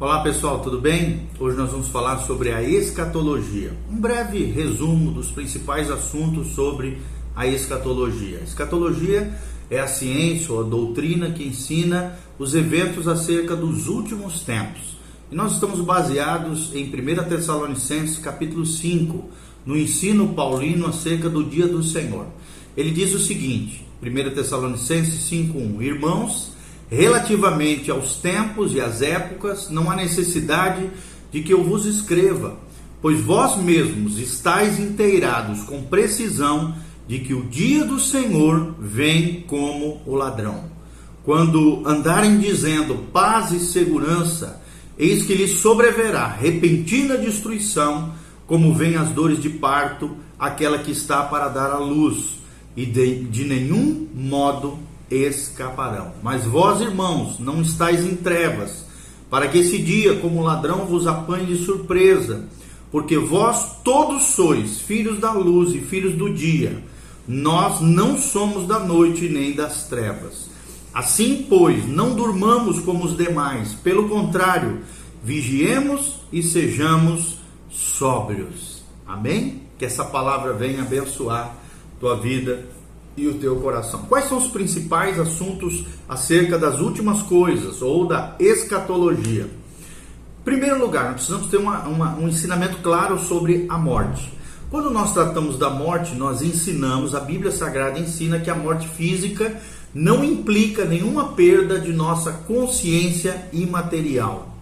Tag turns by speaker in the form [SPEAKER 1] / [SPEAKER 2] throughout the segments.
[SPEAKER 1] Olá pessoal, tudo bem? Hoje nós vamos falar sobre a escatologia. Um breve resumo dos principais assuntos sobre a escatologia. A escatologia é a ciência ou a doutrina que ensina os eventos acerca dos últimos tempos. E nós estamos baseados em 1 Tessalonicenses capítulo 5, no ensino paulino acerca do dia do Senhor. Ele diz o seguinte, 1 Tessalonicenses 5:1, Irmãos, Relativamente aos tempos e às épocas, não há necessidade de que eu vos escreva, pois vós mesmos estáis inteirados com precisão de que o dia do Senhor vem como o ladrão. Quando andarem dizendo paz e segurança, eis que lhes sobreverá repentina destruição, como vem as dores de parto, aquela que está para dar à luz, e de, de nenhum modo escaparão. Mas vós, irmãos, não estáis em trevas, para que esse dia, como ladrão, vos apanhe de surpresa, porque vós todos sois filhos da luz e filhos do dia. Nós não somos da noite nem das trevas. Assim, pois, não durmamos como os demais, pelo contrário, vigiemos e sejamos sóbrios. Amém? Que essa palavra venha abençoar tua vida e o teu coração. Quais são os principais assuntos acerca das últimas coisas ou da escatologia? Em primeiro lugar, nós precisamos ter uma, uma, um ensinamento claro sobre a morte. Quando nós tratamos da morte, nós ensinamos, a Bíblia Sagrada ensina que a morte física não implica nenhuma perda de nossa consciência imaterial.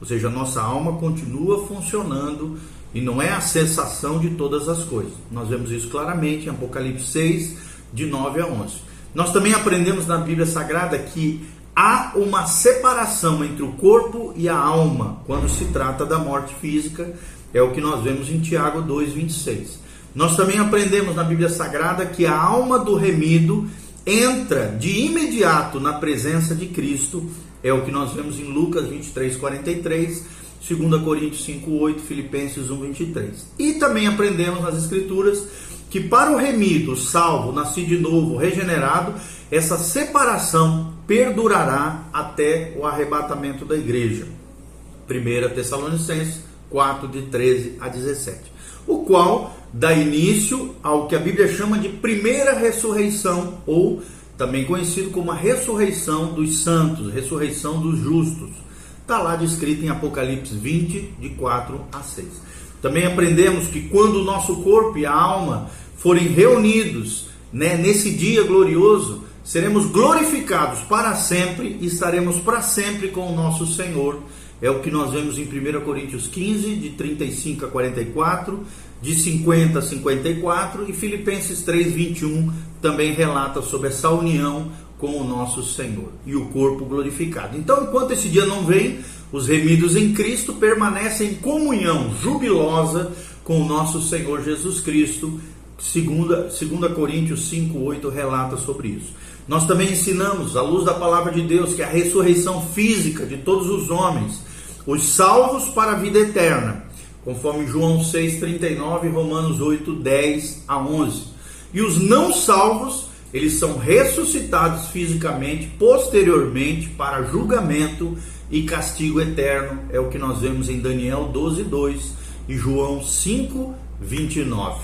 [SPEAKER 1] Ou seja, a nossa alma continua funcionando e não é a sensação de todas as coisas. Nós vemos isso claramente em Apocalipse 6, de 9 a 11. Nós também aprendemos na Bíblia Sagrada que há uma separação entre o corpo e a alma quando se trata da morte física, é o que nós vemos em Tiago 2:26. Nós também aprendemos na Bíblia Sagrada que a alma do remido entra de imediato na presença de Cristo, é o que nós vemos em Lucas 23:43, 2 Coríntios 5:8, Filipenses 1:23. E também aprendemos nas escrituras que para o remido, salvo, nascido de novo, regenerado, essa separação perdurará até o arrebatamento da igreja. 1 Tessalonicenses 4, de 13 a 17. O qual dá início ao que a Bíblia chama de primeira ressurreição, ou também conhecido como a ressurreição dos santos, ressurreição dos justos. Está lá descrito em Apocalipse 20, de 4 a 6. Também aprendemos que quando o nosso corpo e a alma forem reunidos né, nesse dia glorioso, seremos glorificados para sempre e estaremos para sempre com o nosso Senhor. É o que nós vemos em 1 Coríntios 15, de 35 a 44, de 50 a 54 e Filipenses 3, 21 também relata sobre essa união com o nosso Senhor e o corpo glorificado. Então, enquanto esse dia não vem, os remidos em Cristo permanecem em comunhão jubilosa com o nosso Senhor Jesus Cristo. Segunda, segunda Coríntios 5:8 relata sobre isso. Nós também ensinamos, à luz da palavra de Deus, que a ressurreição física de todos os homens, os salvos para a vida eterna, conforme João 6:39 e Romanos 8:10 a 11. E os não salvos eles são ressuscitados fisicamente posteriormente para julgamento e castigo eterno. É o que nós vemos em Daniel 12:2 e João 5:29.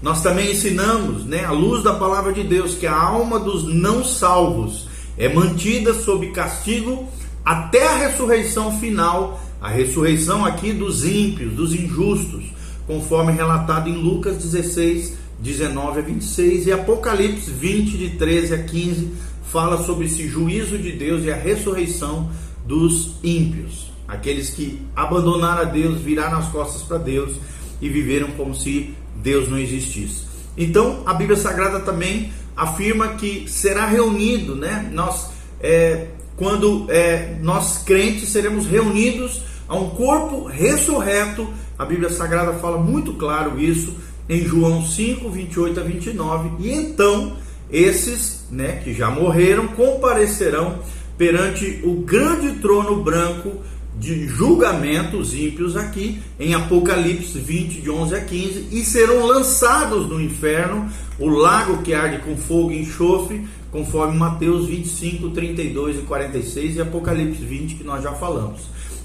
[SPEAKER 1] Nós também ensinamos, né, à luz da palavra de Deus, que a alma dos não salvos é mantida sob castigo até a ressurreição final, a ressurreição aqui dos ímpios, dos injustos, conforme relatado em Lucas 16, 19 a 26 e Apocalipse 20, de 13 a 15, fala sobre esse juízo de Deus e a ressurreição dos ímpios, aqueles que abandonaram a Deus, viraram as costas para Deus e viveram como se Deus não existisse. Então, a Bíblia Sagrada também afirma que será reunido, né? Nós, é, quando é, nós crentes seremos reunidos a um corpo ressurreto, a Bíblia Sagrada fala muito claro isso em João 5, 28 a 29, e então esses né, que já morreram comparecerão perante o grande trono branco de julgamento os ímpios aqui em Apocalipse 20 de 11 a 15 e serão lançados no inferno, o lago que arde com fogo e enxofre, conforme Mateus 25, 32 e 46 e Apocalipse 20 que nós já falamos.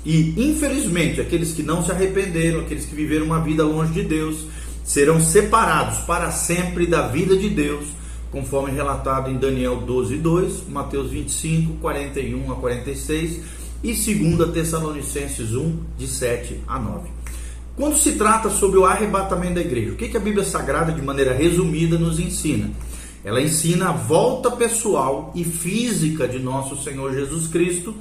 [SPEAKER 1] E infelizmente, aqueles que não se arrependeram, aqueles que viveram uma vida longe de Deus, serão separados para sempre da vida de Deus, conforme relatado em Daniel 12, 2, Mateus 25, 41 a 46 e 2 Tessalonicenses 1, de 7 a 9. Quando se trata sobre o arrebatamento da igreja, o que, a Bíblia Sagrada, de maneira resumida, nos ensina? Ela ensina a volta pessoal e física de nosso Senhor Jesus Cristo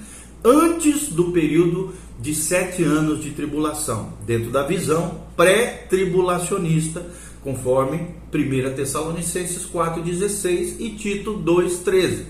[SPEAKER 1] antes do período de sete anos de tribulação, dentro da visão pré-tribulacionista, conforme 1 Tessalonicenses 4,16 e Tito 2,13.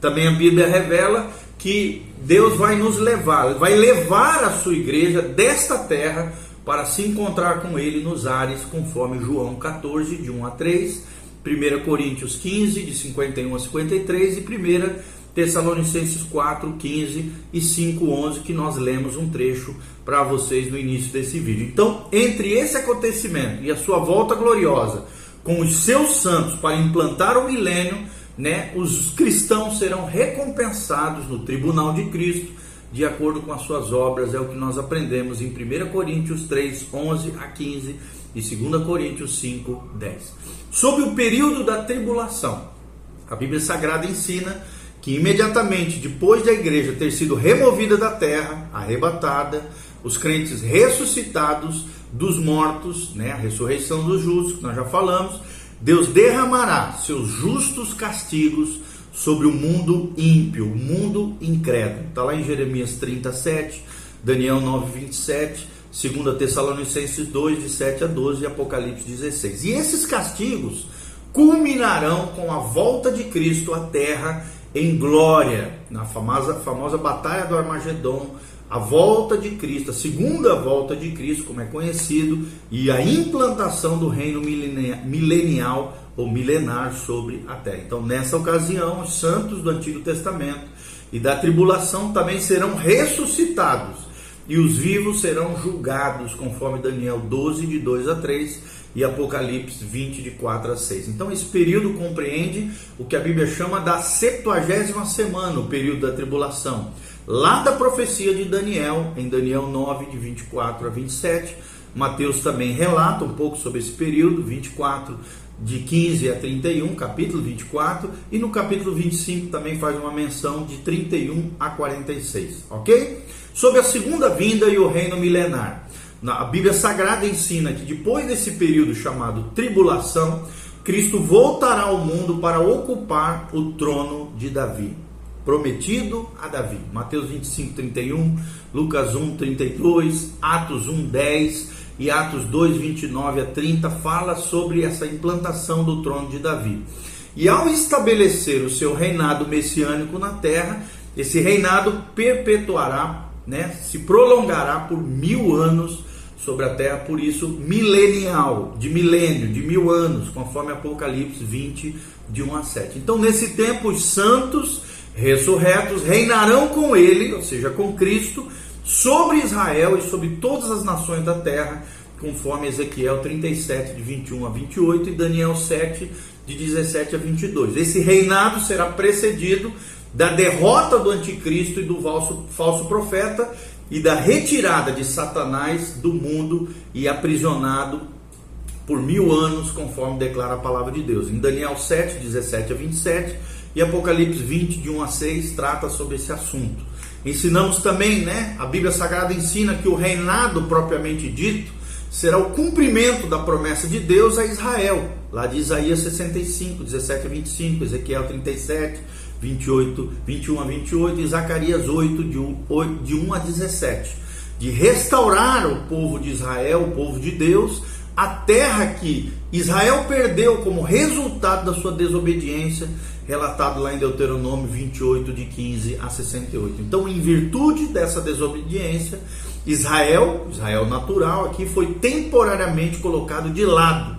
[SPEAKER 1] Também a Bíblia revela que Deus vai nos levar, vai levar a sua igreja desta terra para se encontrar com ele nos ares, conforme João 14, de 1 a 3, 1 Coríntios 15, de 51 a 53 e 1 Tessalonicenses 4, 15 e 5, 11, que nós lemos um trecho para vocês no início desse vídeo. Então, entre esse acontecimento e a sua volta gloriosa com os seus santos para implantar o milênio, né, os cristãos serão recompensados no tribunal de Cristo de acordo com as suas obras, é o que nós aprendemos em 1 Coríntios 3, 11 a 15 e 2 Coríntios 5, 10. Sobre o período da tribulação, a Bíblia Sagrada ensina que imediatamente depois da igreja ter sido removida da terra, arrebatada, os crentes ressuscitados dos mortos, né, a ressurreição dos justos, que nós já falamos, Deus derramará seus justos castigos sobre o mundo ímpio, o mundo incrédulo. Está lá em Jeremias 37, Daniel 9, 27, 2 Tessalonicenses 2, de 7 a 12 e Apocalipse 16. E esses castigos culminarão com a volta de Cristo à terra em glória, na famosa, famosa Batalha do Armagedon, a volta de Cristo, a segunda volta de Cristo, como é conhecido, e a implantação do reino milenial ou milenar sobre a terra. Então, nessa ocasião, os santos do Antigo Testamento e da tribulação também serão ressuscitados, e os vivos serão julgados, conforme Daniel 12, de 2 a 3 e Apocalipse 20, de 4 a 6. Então, esse período compreende o que a Bíblia chama da septuagésima semana, o período da tribulação. Lá da profecia de Daniel, em Daniel 9, de 24 a 27, Mateus também relata um pouco sobre esse período, 24 de 15 a 31, capítulo 24, e no capítulo 25 também faz uma menção de 31 a 46, ok? Sobre a segunda vinda e o reino milenar. A Bíblia Sagrada ensina que depois desse período chamado tribulação, Cristo voltará ao mundo para ocupar o trono de Davi, prometido a Davi. Mateus 25, 31, Lucas 1, 32, Atos 1, 10 e Atos 2, 29 a 30 fala sobre essa implantação do trono de Davi. E ao estabelecer o seu reinado messiânico na terra, esse reinado perpetuará, né, se prolongará por mil anos sobre a terra, por isso milenial, de milênio, de mil anos, conforme Apocalipse 20, de 1 a 7. Então, nesse tempo, os santos ressurretos reinarão com ele, ou seja, com Cristo, sobre Israel e sobre todas as nações da terra, conforme Ezequiel 37, de 21 a 28 e Daniel 7, de 17 a 22. Esse reinado será precedido da derrota do anticristo e do falso, falso profeta e da retirada de Satanás do mundo e aprisionado por mil anos, conforme declara a palavra de Deus. Em Daniel 7, 17 a 27 e Apocalipse 20, de 1 a 6, trata sobre esse assunto. Ensinamos também, né? A Bíblia Sagrada ensina que o reinado propriamente dito será o cumprimento da promessa de Deus a Israel, lá de Isaías 65, 17 a 25, Ezequiel 37, 28, 21 a 28 e Zacarias 8, de 1, de 1 a 17. De restaurar o povo de Israel, o povo de Deus, a terra que Israel perdeu como resultado da sua desobediência, relatado lá em Deuteronômio 28, de 15 a 68. Então, em virtude dessa desobediência, Israel, Israel natural, aqui foi temporariamente colocado de lado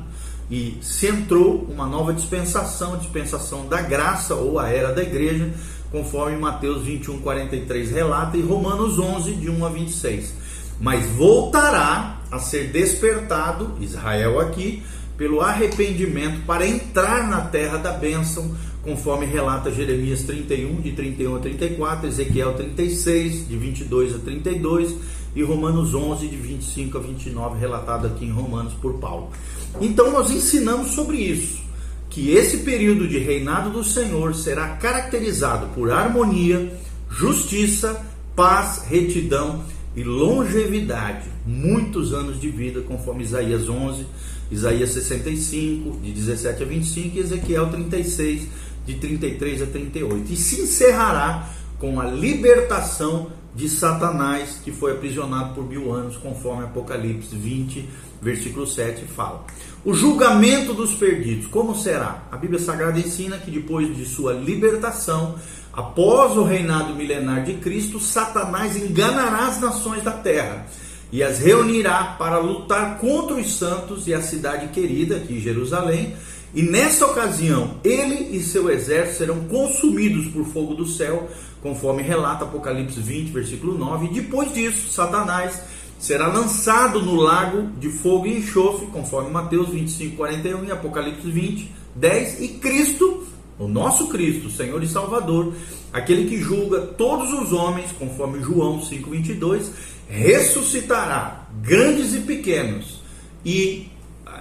[SPEAKER 1] e se entrou uma nova dispensação, dispensação da graça ou a era da igreja, conforme Mateus 21, 43 relata, e Romanos 11, de 1 a 26. Mas voltará a ser despertado, Israel aqui, pelo arrependimento para entrar na terra da bênção, conforme relata Jeremias 31, de 31 a 34, Ezequiel 36, de 22 a 32 e Romanos 11, de 25 a 29, relatado aqui em Romanos por Paulo. Então nós ensinamos sobre isso, que esse período de reinado do Senhor será caracterizado por harmonia, justiça, paz, retidão e longevidade, muitos anos de vida, conforme Isaías 11, Isaías 65, de 17 a 25 e Ezequiel 36, de 33 a 38. E se encerrará com a libertação de Satanás, que foi aprisionado por mil anos, conforme Apocalipse 20, versículo 7 fala. O julgamento dos perdidos, como será? A Bíblia Sagrada ensina que depois de sua libertação, após o reinado milenar de Cristo, Satanás enganará as nações da terra e as reunirá para lutar contra os santos e a cidade querida, aqui Jerusalém, e nessa ocasião, ele e seu exército serão consumidos por fogo do céu, conforme relata Apocalipse 20, versículo 9. E depois disso, Satanás será lançado no lago de fogo e enxofre, conforme Mateus 25, 41 e Apocalipse 20, 10. E Cristo, o nosso Cristo, Senhor e Salvador, aquele que julga todos os homens, conforme João 5, 22, ressuscitará grandes e pequenos e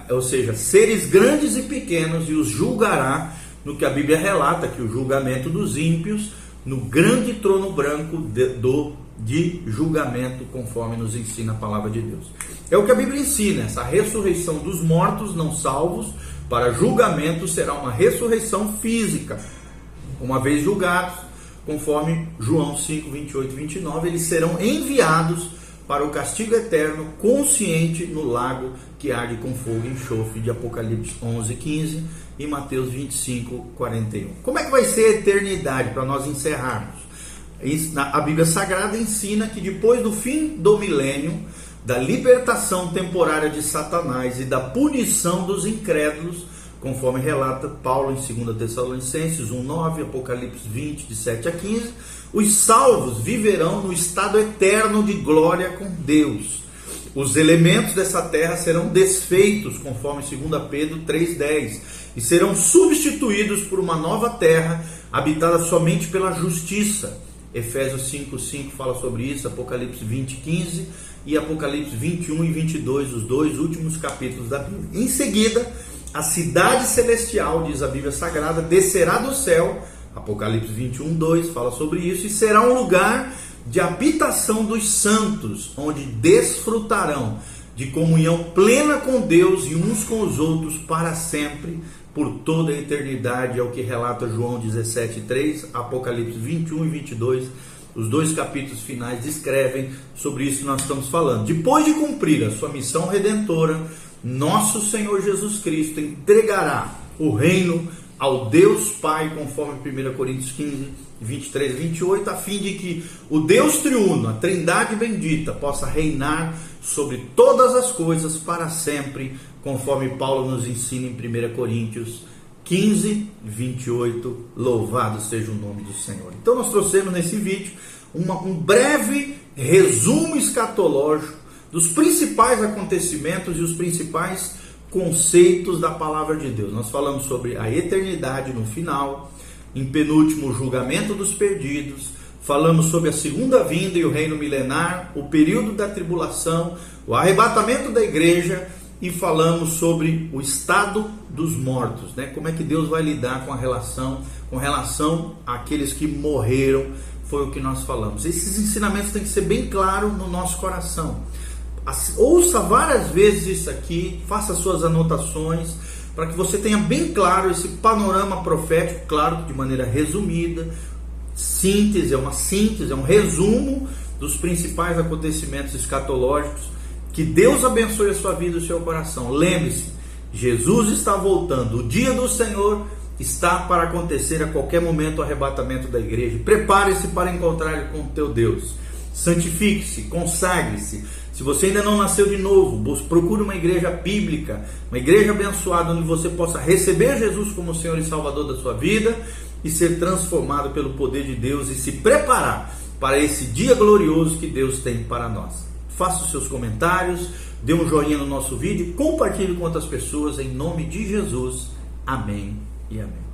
[SPEAKER 1] ou seja, seres grandes e pequenos, e os julgará no que a Bíblia relata, que o julgamento dos ímpios, no grande trono branco de, do, de julgamento, conforme nos ensina a palavra de Deus. É o que a Bíblia ensina, essa ressurreição dos mortos não salvos para julgamento será uma ressurreição física. Uma vez julgados, conforme João 5, 28 e 29, eles serão enviados para o castigo eterno consciente no lago que arde com fogo e enxofre de Apocalipse 11, 15 e Mateus 25, 41. Como é que vai ser a eternidade para nós encerrarmos? A Bíblia Sagrada ensina que depois do fim do milênio, da libertação temporária de Satanás e da punição dos incrédulos, conforme relata Paulo em 2 Tessalonicenses 1:9, Apocalipse 20 de 7 a 15, os salvos viverão no estado eterno de glória com Deus. Os elementos dessa terra serão desfeitos, conforme 2 Pedro 3:10, e serão substituídos por uma nova terra habitada somente pela justiça. Efésios 5:5 fala sobre isso, Apocalipse 20:15 e Apocalipse 21 e 22, os dois últimos capítulos da Bíblia. Em seguida, a cidade celestial, diz a Bíblia Sagrada, descerá do céu, Apocalipse 21, 2 fala sobre isso, e será um lugar de habitação dos santos, onde desfrutarão de comunhão plena com Deus e uns com os outros para sempre, por toda a eternidade, é o que relata João 17, 3, Apocalipse 21 e 22. Os dois capítulos finais descrevem sobre isso que nós estamos falando. Depois de cumprir a sua missão redentora, nosso Senhor Jesus Cristo entregará o reino ao Deus Pai, conforme 1 Coríntios 15, 23 e 28, a fim de que o Deus triuno, a Trindade bendita, possa reinar sobre todas as coisas para sempre, conforme Paulo nos ensina em 1 Coríntios 15, 28. Louvado seja o nome do Senhor. Então, nós trouxemos nesse vídeo uma, um breve resumo escatológico dos principais acontecimentos e os principais conceitos da palavra de Deus. Nós falamos sobre a eternidade no final, em penúltimo, o julgamento dos perdidos, falamos sobre a segunda vinda e o reino milenar, o período da tribulação, o arrebatamento da igreja e falamos sobre o estado dos mortos, né? Como é que Deus vai lidar com a relação com relação àqueles que morreram, foi o que nós falamos. Esses ensinamentos têm que ser bem claros no nosso coração. Ouça várias vezes isso aqui, faça suas anotações, para que você tenha bem claro esse panorama profético, claro, de maneira resumida, síntese, é uma síntese, é um resumo dos principais acontecimentos escatológicos. Que Deus abençoe a sua vida e o seu coração. Lembre-se, Jesus está voltando, o dia do Senhor está para acontecer a qualquer momento o arrebatamento da igreja. Prepare-se para encontrar com o teu Deus. Santifique-se, consagre-se se você ainda não nasceu de novo, procure uma igreja bíblica, uma igreja abençoada onde você possa receber Jesus como Senhor e Salvador da sua vida e ser transformado pelo poder de Deus e se preparar para esse dia glorioso que Deus tem para nós. Faça os seus comentários, dê um joinha no nosso vídeo, compartilhe com outras pessoas em nome de Jesus. Amém e amém.